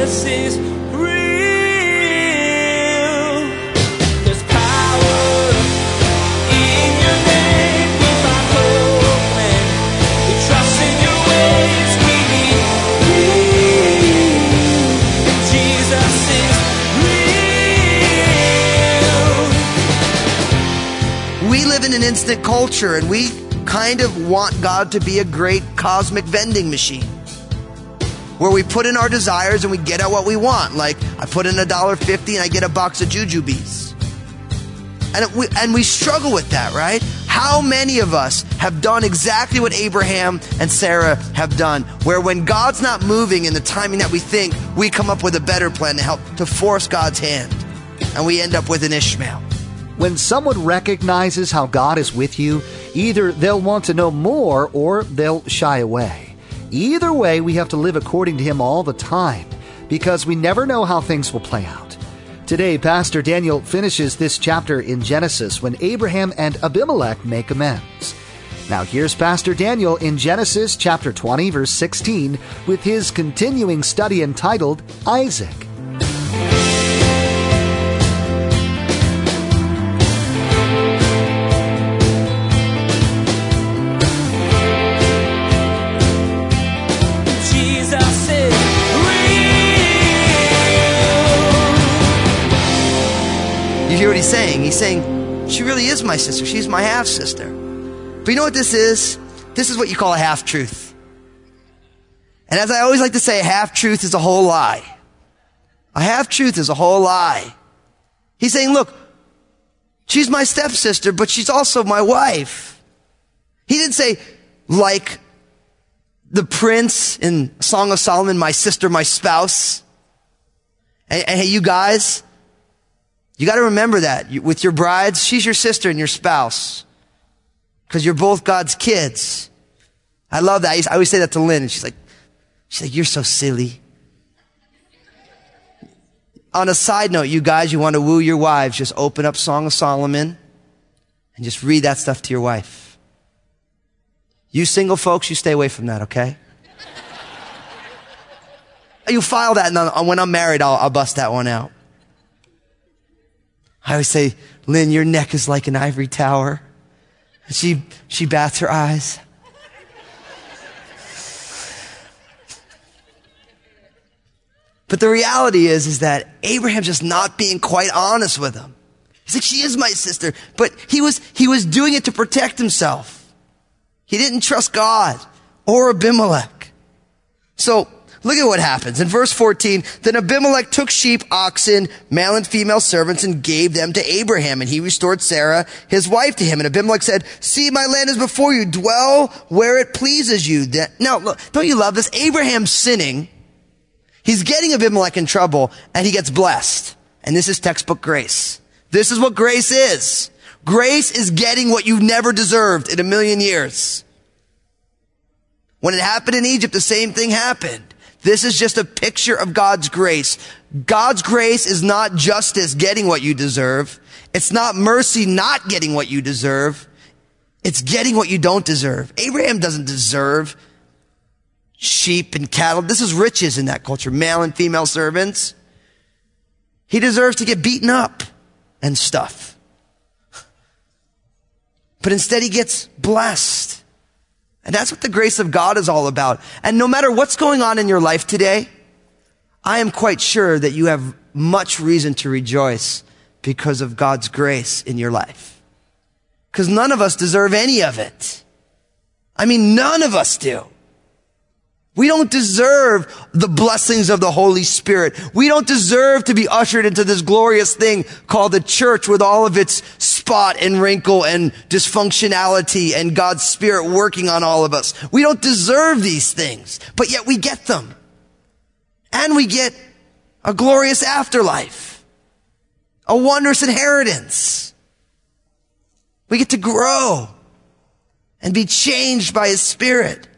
Jesus is an instant culture and we kind of want God to be a great cosmic vending machine where we put in our desires and we get out what we want. Like I put in a dollar fifty and I get a box of jujubes. And we, and we struggle with that, right? How many of us have done exactly what Abraham and Sarah have done, where when God's not moving in the timing that we think, we come up with a better plan to help to force God's hand, and we end up with an Ishmael. When someone recognizes how God is with you, either they'll want to know more or they'll shy away. Either way, we have to live according to Him all the time because we never know how things will play out. Today, Pastor Daniel finishes this chapter in Genesis when Abraham and Abimelech make amends. Now, here's Pastor Daniel in Genesis chapter 20, verse 16, with his continuing study entitled Isaac. He's saying? He's saying, she really is my sister. She's my half sister. But you know what this is? This is what you call a half truth. And as I always like to say, a half truth is a whole lie. A half truth is a whole lie. He's saying, look, she's my stepsister, but she's also my wife. He didn't say, like the prince in Song of Solomon, my sister, my spouse. And, and hey, you guys, you got to remember that with your brides, she's your sister and your spouse because you're both God's kids. I love that. I, I always say that to Lynn, and she's like, she's like, you're so silly. On a side note, you guys, you want to woo your wives, just open up Song of Solomon and just read that stuff to your wife. You single folks, you stay away from that, okay? you file that, and uh, when I'm married, I'll, I'll bust that one out. I always say, Lynn, your neck is like an ivory tower. And she, she bats her eyes. But the reality is, is that Abraham's just not being quite honest with him. He's like, she is my sister. But he was, he was doing it to protect himself. He didn't trust God or Abimelech. So look at what happens. In verse 14, then Abimelech took sheep, oxen, male and female servants and gave them to Abraham. And he restored Sarah, his wife, to him. And Abimelech said, see, my land is before you. Dwell where it pleases you. Now, look, don't you love this? Abraham's sinning. He's getting Abimelech in trouble and he gets blessed. And this is textbook grace. This is what grace is. Grace is getting what you've never deserved in a million years. When it happened in Egypt, the same thing happened. This is just a picture of God's grace. God's grace is not justice getting what you deserve. It's not mercy not getting what you deserve. It's getting what you don't deserve. Abraham doesn't deserve sheep and cattle. This is riches in that culture, male and female servants. He deserves to get beaten up and stuff. But instead he gets blessed. And that's what the grace of God is all about. And no matter what's going on in your life today, I am quite sure that you have much reason to rejoice because of God's grace in your life. Because none of us deserve any of it. I mean, none of us do. We don't deserve the blessings of the Holy Spirit. We don't deserve to be ushered into this glorious thing called the church with all of its spot and wrinkle and dysfunctionality and God's Spirit working on all of us. We don't deserve these things, but yet we get them. And we get a glorious afterlife, a wondrous inheritance. We get to grow and be changed by His Spirit.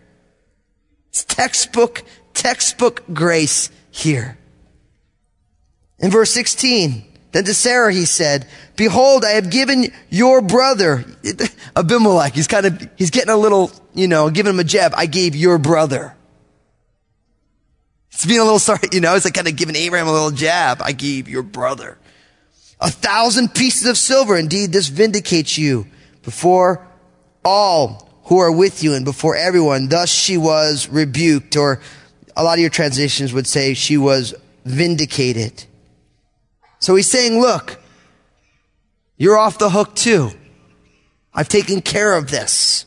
It's textbook, textbook grace here. In verse 16, then to Sarah he said, behold, I have given your brother, Abimelech, he's kind of, he's getting a little, you know, giving him a jab. I gave your brother. It's being a little sorry, you know, it's like kind of giving Abraham a little jab. I gave your brother a thousand pieces of silver. Indeed, this vindicates you before all who are with you and before everyone. Thus she was rebuked, or a lot of your translations would say she was vindicated. So he's saying, look, you're off the hook too. I've taken care of this.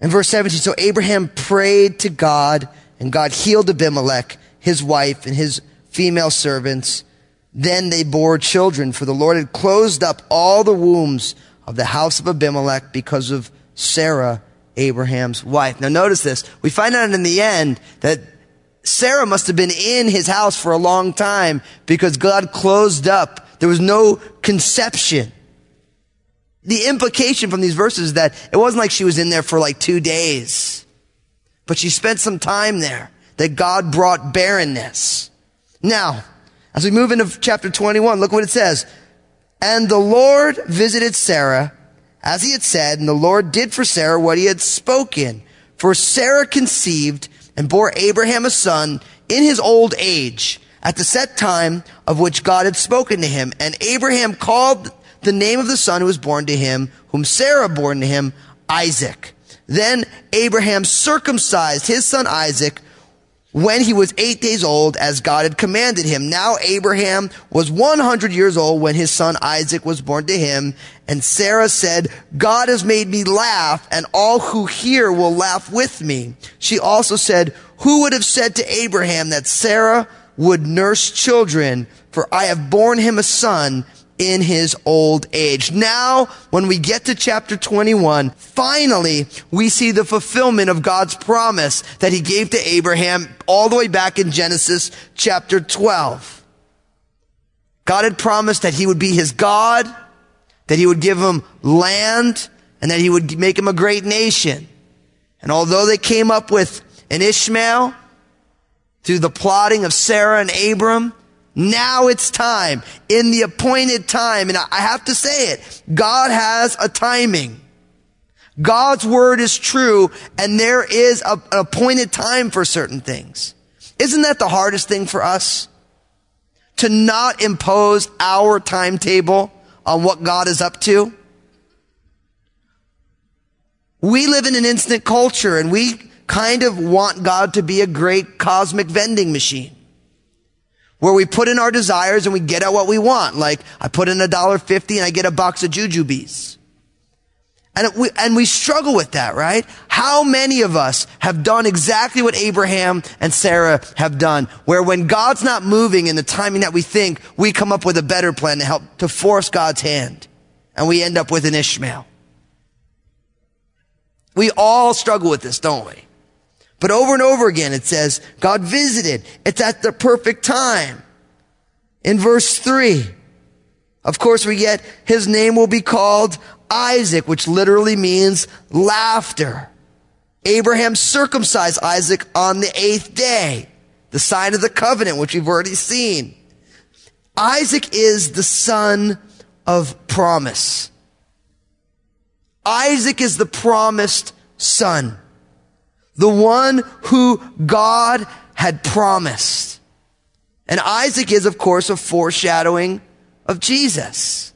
In verse 17, so Abraham prayed to God and God healed Abimelech, his wife, and his female servants. Then they bore children, for the Lord had closed up all the wombs of the house of Abimelech because of Sarah, Abraham's wife. Now notice this. We find out in the end that Sarah must have been in his house for a long time because God closed up. There was no conception. The implication from these verses is that it wasn't like she was in there for like two days, but she spent some time there, that God brought barrenness. Now, as we move into chapter 21, look what it says. And the Lord visited Sarah as he had said, and the Lord did for Sarah what he had spoken. For Sarah conceived and bore Abraham a son in his old age at the set time of which God had spoken to him. And Abraham called the name of the son who was born to him, whom Sarah bore to him, Isaac. Then Abraham circumcised his son Isaac when he was eight days old, as God had commanded him. Now Abraham was 100 years old when his son Isaac was born to him. And Sarah said, God has made me laugh, and all who hear will laugh with me. She also said, Who would have said to Abraham that Sarah would nurse children? For I have borne him a son in his old age. Now, when we get to chapter 21, finally, we see the fulfillment of God's promise that he gave to Abraham all the way back in Genesis chapter 12. God had promised that he would be his God, that he would give him land, and that he would make him a great nation. And although they came up with an Ishmael through the plotting of Sarah and Abram, now it's time in the appointed time. And I have to say it. God has a timing. God's word is true and there is a, an appointed time for certain things. Isn't that the hardest thing for us? To not impose our timetable on what God is up to? We live in an instant culture and we kind of want God to be a great cosmic vending machine where we put in our desires and we get out what we want. Like I put in a dollar fifty and I get a box of jujubes. And we, and we struggle with that, right? How many of us have done exactly what Abraham and Sarah have done, where when God's not moving in the timing that we think, we come up with a better plan to help, to force God's hand. And we end up with an Ishmael. We all struggle with this, don't we? But over and over again, it says, God visited. It's at the perfect time. In verse three, of course, we get his name will be called Isaac, which literally means laughter. Abraham circumcised Isaac on the eighth day, the sign of the covenant, which we've already seen. Isaac is the son of promise. Isaac is the promised son the one who God had promised. And Isaac is, of course, a foreshadowing of Jesus,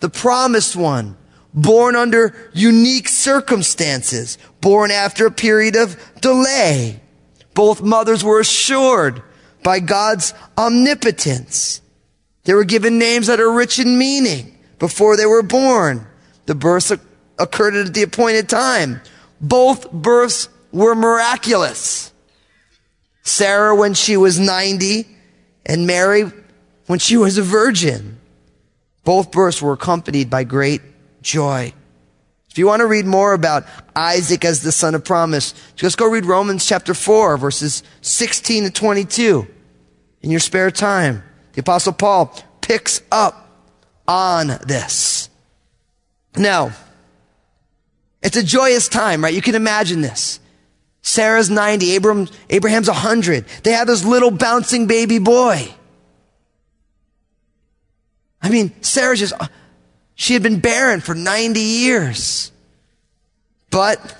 the promised one, born under unique circumstances, born after a period of delay. Both mothers were assured by God's omnipotence. They were given names that are rich in meaning before they were born. The births occurred at the appointed time. Both births were miraculous. Sarah when she was 90 and Mary when she was a virgin. Both births were accompanied by great joy. If you want to read more about Isaac as the son of promise, just go read Romans chapter 4 verses 16 to 22 in your spare time. The apostle Paul picks up on this. Now, it's a joyous time, right? You can imagine this. Sarah's 90, Abram, Abraham's 100. They have this little bouncing baby boy. I mean, Sarah just, uh, she had been barren for 90 years. But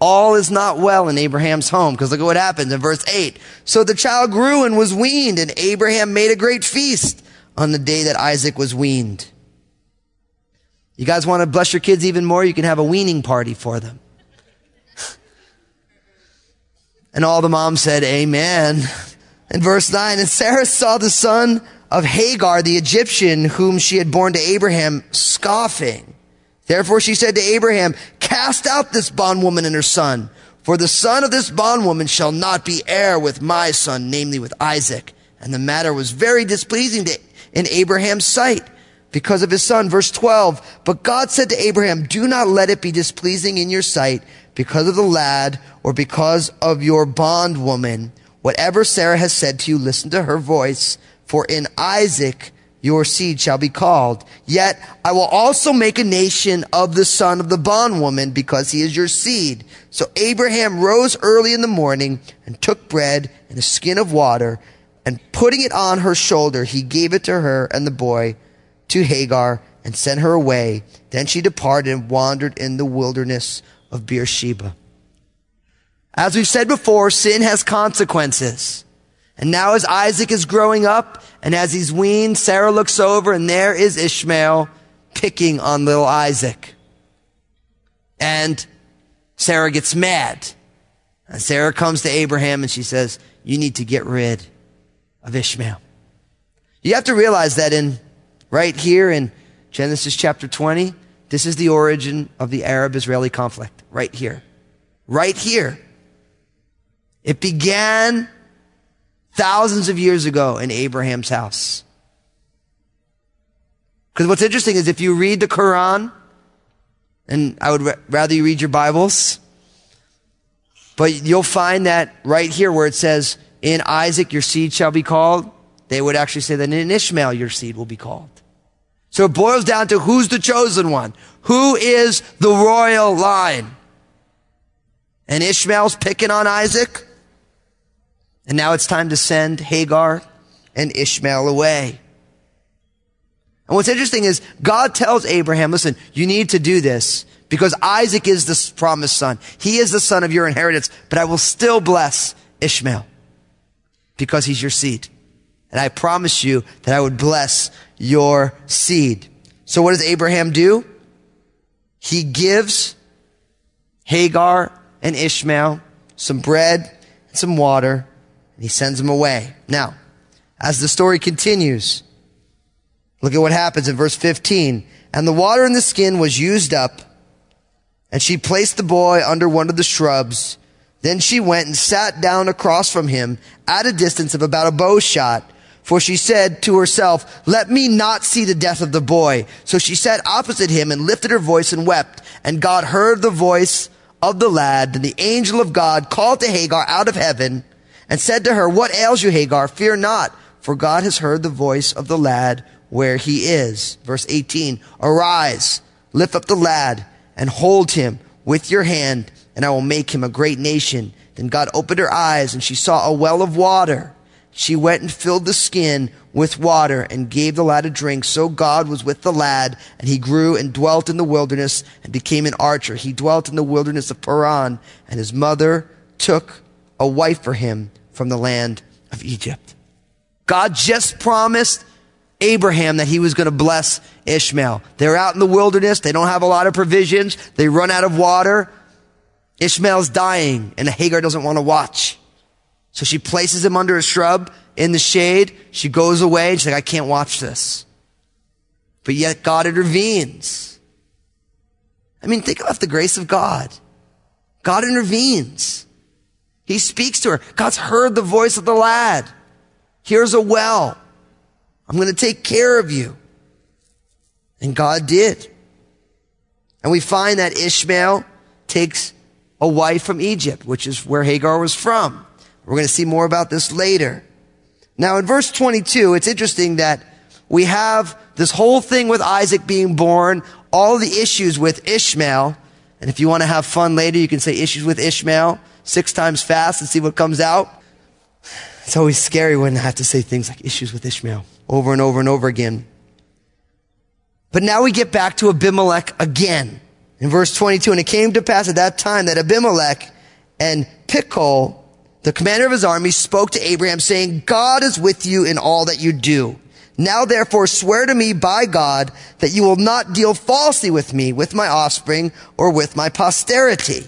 all is not well in Abraham's home. Because look at what happens in verse 8. So the child grew and was weaned, and Abraham made a great feast on the day that Isaac was weaned. You guys want to bless your kids even more? You can have a weaning party for them. And all the moms said, Amen. In verse 9, and Sarah saw the son of Hagar, the Egyptian, whom she had borne to Abraham, scoffing. Therefore she said to Abraham, cast out this bondwoman and her son, for the son of this bondwoman shall not be heir with my son, namely with Isaac. And the matter was very displeasing to, in Abraham's sight because of his son. Verse 12, but God said to Abraham, do not let it be displeasing in your sight because of the lad or because of your bondwoman. Whatever Sarah has said to you, listen to her voice, for in Isaac your seed shall be called. Yet I will also make a nation of the son of the bondwoman because he is your seed. So Abraham rose early in the morning and took bread and a skin of water and putting it on her shoulder, he gave it to her and the boy to Hagar and sent her away. Then she departed and wandered in the wilderness of Beersheba. As we've said before, sin has consequences. And now as Isaac is growing up and as he's weaned, Sarah looks over and there is Ishmael picking on little Isaac. And Sarah gets mad. And Sarah comes to Abraham and she says, you need to get rid of Ishmael. You have to realize that in right here in Genesis chapter 20, this is the origin of the Arab-Israeli conflict. Right here. Right here. It began thousands of years ago in Abraham's house. Because what's interesting is if you read the Quran, and I would rather you read your Bibles, but you'll find that right here where it says, in Isaac your seed shall be called, they would actually say that in Ishmael your seed will be called. So it boils down to who's the chosen one? Who is the royal line? And Ishmael's picking on Isaac. And now it's time to send Hagar and Ishmael away. And what's interesting is God tells Abraham, listen, you need to do this because Isaac is the promised son. He is the son of your inheritance, but I will still bless Ishmael because he's your seed. And I promise you that I would bless your seed. So what does Abraham do? He gives Hagar and Ishmael some bread and some water and he sends them away. Now, as the story continues, look at what happens in verse 15. And the water in the skin was used up, and she placed the boy under one of the shrubs. Then she went and sat down across from him at a distance of about a bow shot. For she said to herself, let me not see the death of the boy. So she sat opposite him and lifted her voice and wept. And God heard the voice of the lad. And the angel of God called to Hagar out of heaven and said to her, What ails you, Hagar? Fear not, for God has heard the voice of the lad where he is. Verse 18, Arise, lift up the lad, and hold him with your hand, and I will make him a great nation. Then God opened her eyes, and she saw a well of water. She went and filled the skin with water and gave the lad a drink. So God was with the lad, and he grew and dwelt in the wilderness and became an archer. He dwelt in the wilderness of Paran, and his mother took a wife for him from the land of Egypt. God just promised Abraham that he was going to bless Ishmael. They're out in the wilderness. They don't have a lot of provisions. They run out of water. Ishmael's dying and Hagar doesn't want to watch. So she places him under a shrub in the shade. She goes away and she's like, I can't watch this. But yet God intervenes. I mean, think about the grace of God. God intervenes. He speaks to her. God's heard the voice of the lad. Here's a well. I'm going to take care of you. And God did. And we find that Ishmael takes a wife from Egypt, which is where Hagar was from. We're going to see more about this later. Now in verse 22, it's interesting that we have this whole thing with Isaac being born, all the issues with Ishmael. And if you want to have fun later, you can say issues with Ishmael six times fast and see what comes out. It's always scary when I have to say things like issues with Ishmael over and over and over again. But now we get back to Abimelech again. In verse 22, and it came to pass at that time that Abimelech and Phichol, the commander of his army, spoke to Abraham saying, God is with you in all that you do. Now therefore swear to me by God that you will not deal falsely with me, with my offspring, or with my posterity.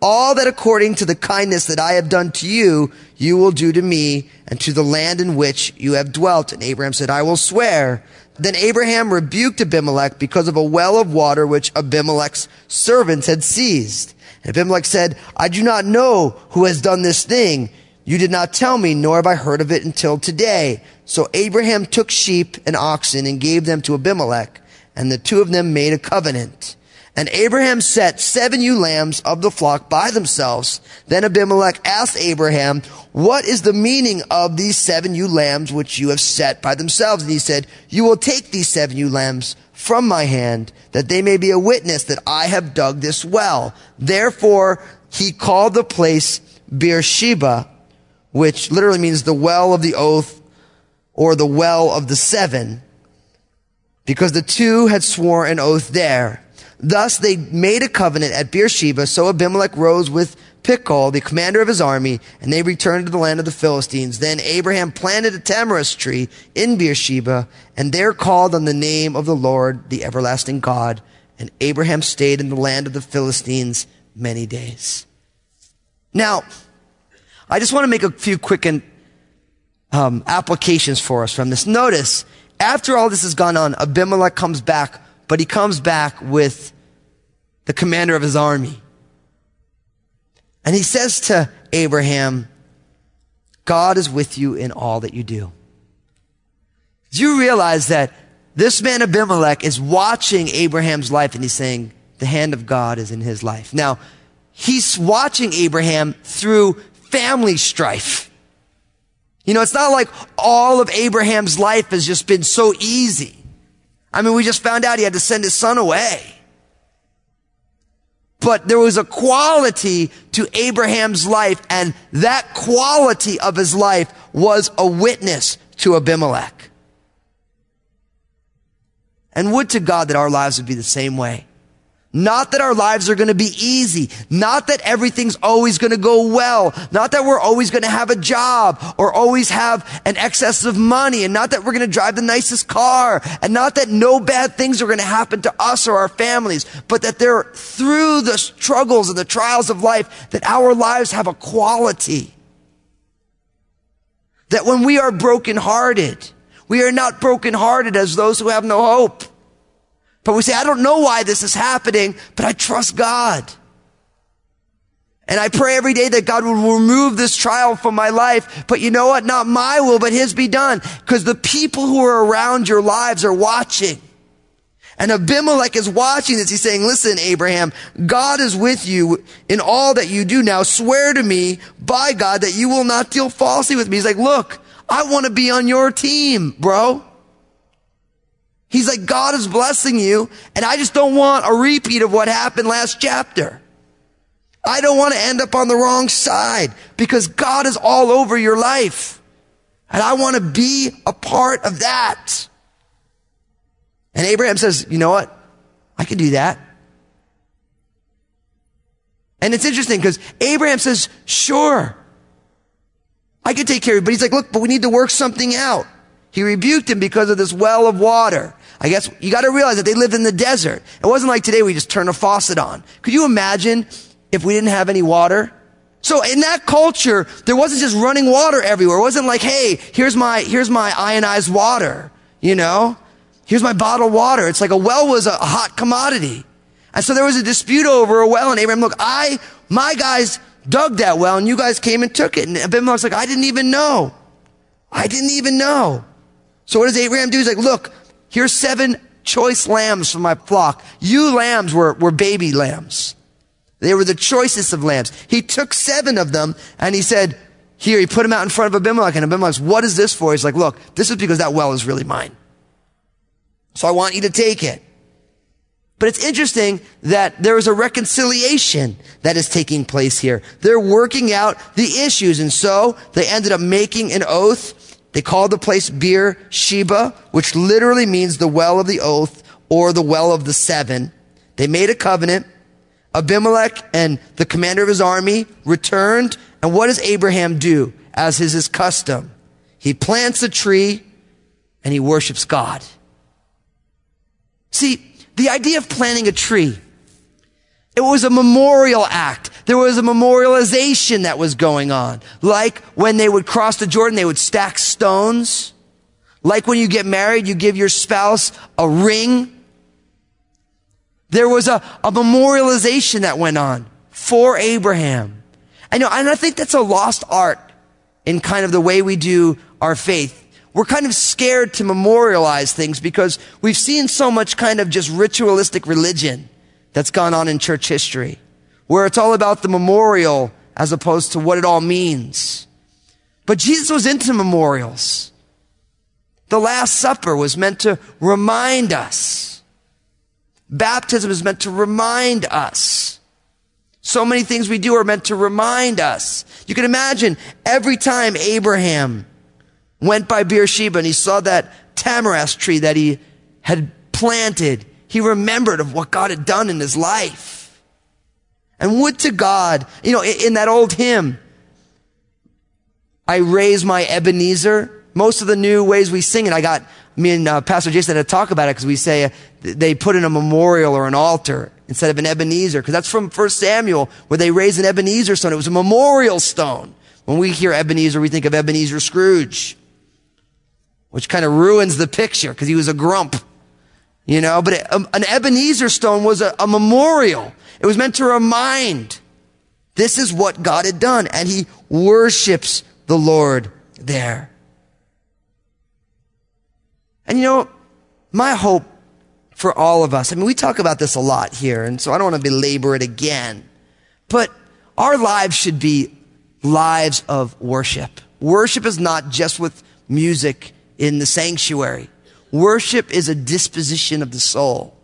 All that according to the kindness that I have done to you, you will do to me and to the land in which you have dwelt. And Abraham said, I will swear. Then Abraham rebuked Abimelech because of a well of water which Abimelech's servants had seized. And Abimelech said, I do not know who has done this thing. You did not tell me, nor have I heard of it until today. So Abraham took sheep and oxen and gave them to Abimelech, and the two of them made a covenant. And Abraham set seven ewe lambs of the flock by themselves. Then Abimelech asked Abraham, what is the meaning of these seven ewe lambs which you have set by themselves? And he said, you will take these seven ewe lambs from my hand, that they may be a witness that I have dug this well. Therefore, he called the place Beersheba, which literally means the well of the oath or the well of the seven, because the two had sworn an oath there. Thus they made a covenant at Beersheba. So Abimelech rose with Phichol, the commander of his army, and they returned to the land of the Philistines. Then Abraham planted a tamarisk tree in Beersheba, and there called on the name of the Lord, the everlasting God. And Abraham stayed in the land of the Philistines many days. Now, I just want to make a few quick um, applications for us from this. Notice, after all this has gone on, Abimelech comes back but he comes back with the commander of his army. And he says to Abraham, God is with you in all that you do. Do you realize that this man Abimelech is watching Abraham's life and he's saying, the hand of God is in his life. Now, he's watching Abraham through family strife. You know, it's not like all of Abraham's life has just been so easy. I mean, we just found out he had to send his son away. But there was a quality to Abraham's life, and that quality of his life was a witness to Abimelech. And would to God that our lives would be the same way. Not that our lives are going to be easy. Not that everything's always going to go well. Not that we're always going to have a job or always have an excess of money. And not that we're going to drive the nicest car. And not that no bad things are going to happen to us or our families. But that they're through the struggles and the trials of life that our lives have a quality. That when we are brokenhearted, we are not brokenhearted as those who have no hope. But we say, I don't know why this is happening, but I trust God. And I pray every day that God will remove this trial from my life. But you know what? Not my will, but his be done. Because the people who are around your lives are watching. And Abimelech is watching this. He's saying, listen, Abraham, God is with you in all that you do now. Swear to me by God that you will not deal falsely with me. He's like, look, I want to be on your team, bro. He's like, God is blessing you, and I just don't want a repeat of what happened last chapter. I don't want to end up on the wrong side because God is all over your life. And I want to be a part of that. And Abraham says, you know what? I can do that. And it's interesting because Abraham says, sure, I can take care of you. But he's like, look, but we need to work something out. He rebuked him because of this well of water. I guess you got to realize that they lived in the desert. It wasn't like today we just turn a faucet on. Could you imagine if we didn't have any water? So in that culture, there wasn't just running water everywhere. It wasn't like, hey, here's my, here's my ionized water, you know? Here's my bottled water. It's like a well was a, hot commodity. And so there was a dispute over a well and Abraham, look, I, my guys dug that well and you guys came and took it. And Abimelech's like, I didn't even know. I didn't even know. So what does Abraham do? He's like, look, Here's seven choice lambs from my flock. Ewe lambs were, were baby lambs. They were the choicest of lambs. He took seven of them and he said, here, he put them out in front of Abimelech and Abimelech's, what is this for? He's like, look, this is because that well is really mine. So I want you to take it. But it's interesting that there is a reconciliation that is taking place here. They're working out the issues. And so they ended up making an oath they called the place Beer Sheba, which literally means the well of the oath or the well of the seven. They made a covenant. Abimelech and the commander of his army returned. And what does Abraham do as is his custom? He plants a tree and he worships God. See, the idea of planting a tree, it was a memorial act. There was a memorialization that was going on. Like when they would cross the Jordan, they would stack stones. Like when you get married, you give your spouse a ring. There was a, a memorialization that went on for Abraham. I know, and I think that's a lost art in kind of the way we do our faith. We're kind of scared to memorialize things because we've seen so much kind of just ritualistic religion that's gone on in church history, where it's all about the memorial as opposed to what it all means. But Jesus was into memorials. The Last Supper was meant to remind us. Baptism is meant to remind us. So many things we do are meant to remind us. You can imagine every time Abraham went by Beersheba and he saw that tamarisk tree that he had planted, he remembered of what God had done in his life. And would to God, you know, in, in that old hymn, I raise my Ebenezer. Most of the new ways we sing it, I got me and uh, Pastor Jason had to talk about it because we say uh, they put in a memorial or an altar instead of an Ebenezer because that's from 1 Samuel where they raised an Ebenezer stone. It was a memorial stone. When we hear Ebenezer, we think of Ebenezer Scrooge, which kind of ruins the picture because he was a grump, you know. But it, um, an Ebenezer stone was a, a memorial. It was meant to remind this is what God had done, and he worships the Lord there. And you know, my hope for all of us, I mean, we talk about this a lot here, and so I don't want to belabor it again, but our lives should be lives of worship. Worship is not just with music in the sanctuary. Worship is a disposition of the soul.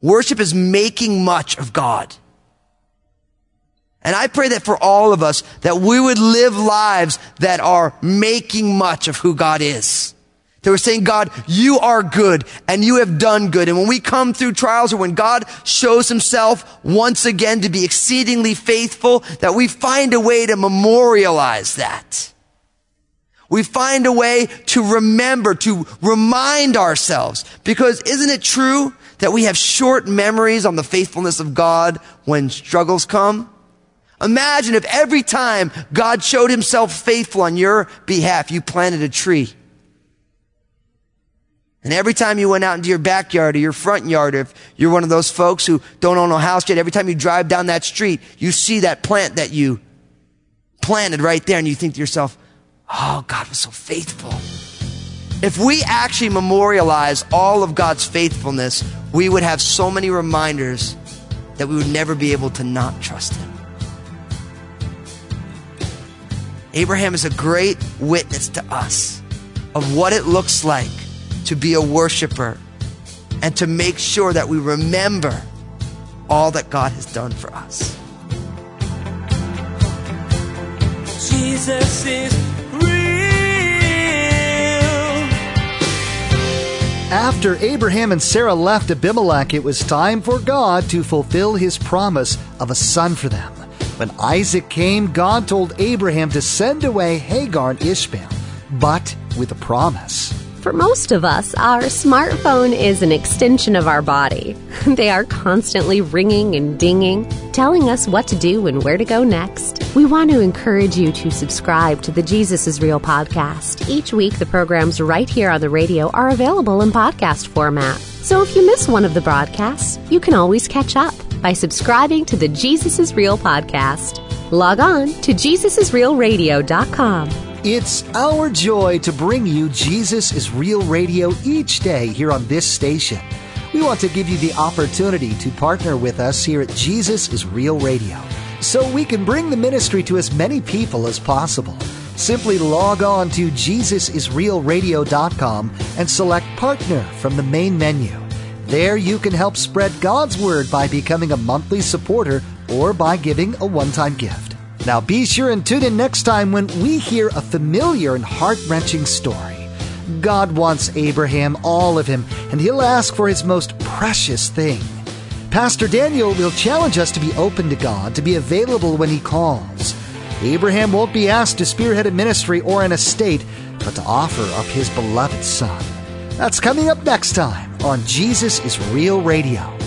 Worship is making much of God. And I pray that for all of us, that we would live lives that are making much of who God is. They were saying, God, you are good and you have done good. And when we come through trials or when God shows himself once again to be exceedingly faithful, that we find a way to memorialize that. We find a way to remember, to remind ourselves. Because isn't it true that we have short memories on the faithfulness of God when struggles come? Imagine if every time God showed himself faithful on your behalf, you planted a tree. And every time you went out into your backyard or your front yard, if you're one of those folks who don't own a house yet, every time you drive down that street, you see that plant that you planted right there and you think to yourself, oh, God was so faithful. If we actually memorialize all of God's faithfulness, we would have so many reminders that we would never be able to not trust Him. Abraham is a great witness to us of what it looks like to be a worshiper and to make sure that we remember all that God has done for us. Jesus is After Abraham and Sarah left Abimelech, it was time for God to fulfill his promise of a son for them. When Isaac came, God told Abraham to send away Hagar and Ishmael, but with a promise. For most of us, our smartphone is an extension of our body. They are constantly ringing and dinging, telling us what to do and where to go next. We want to encourage you to subscribe to the Jesus is Real podcast. Each week, the programs right here on the radio are available in podcast format. So if you miss one of the broadcasts, you can always catch up by subscribing to the Jesus is Real podcast. Log on to JesusIsRealRadio.com. It's our joy to bring you Jesus is Real Radio each day here on this station. We want to give you the opportunity to partner with us here at Jesus is Real Radio so we can bring the ministry to as many people as possible. Simply log on to JesusIsRealRadio.com and select Partner from the main menu. There you can help spread God's Word by becoming a monthly supporter or by giving a one time gift. Now be sure and tune in next time when we hear a familiar and heart wrenching story. God wants Abraham, all of him, and he'll ask for his most precious thing. Pastor Daniel will challenge us to be open to God, to be available when He calls. Abraham won't be asked to spearhead a ministry or an estate, but to offer up his beloved son. That's coming up next time on Jesus is Real Radio.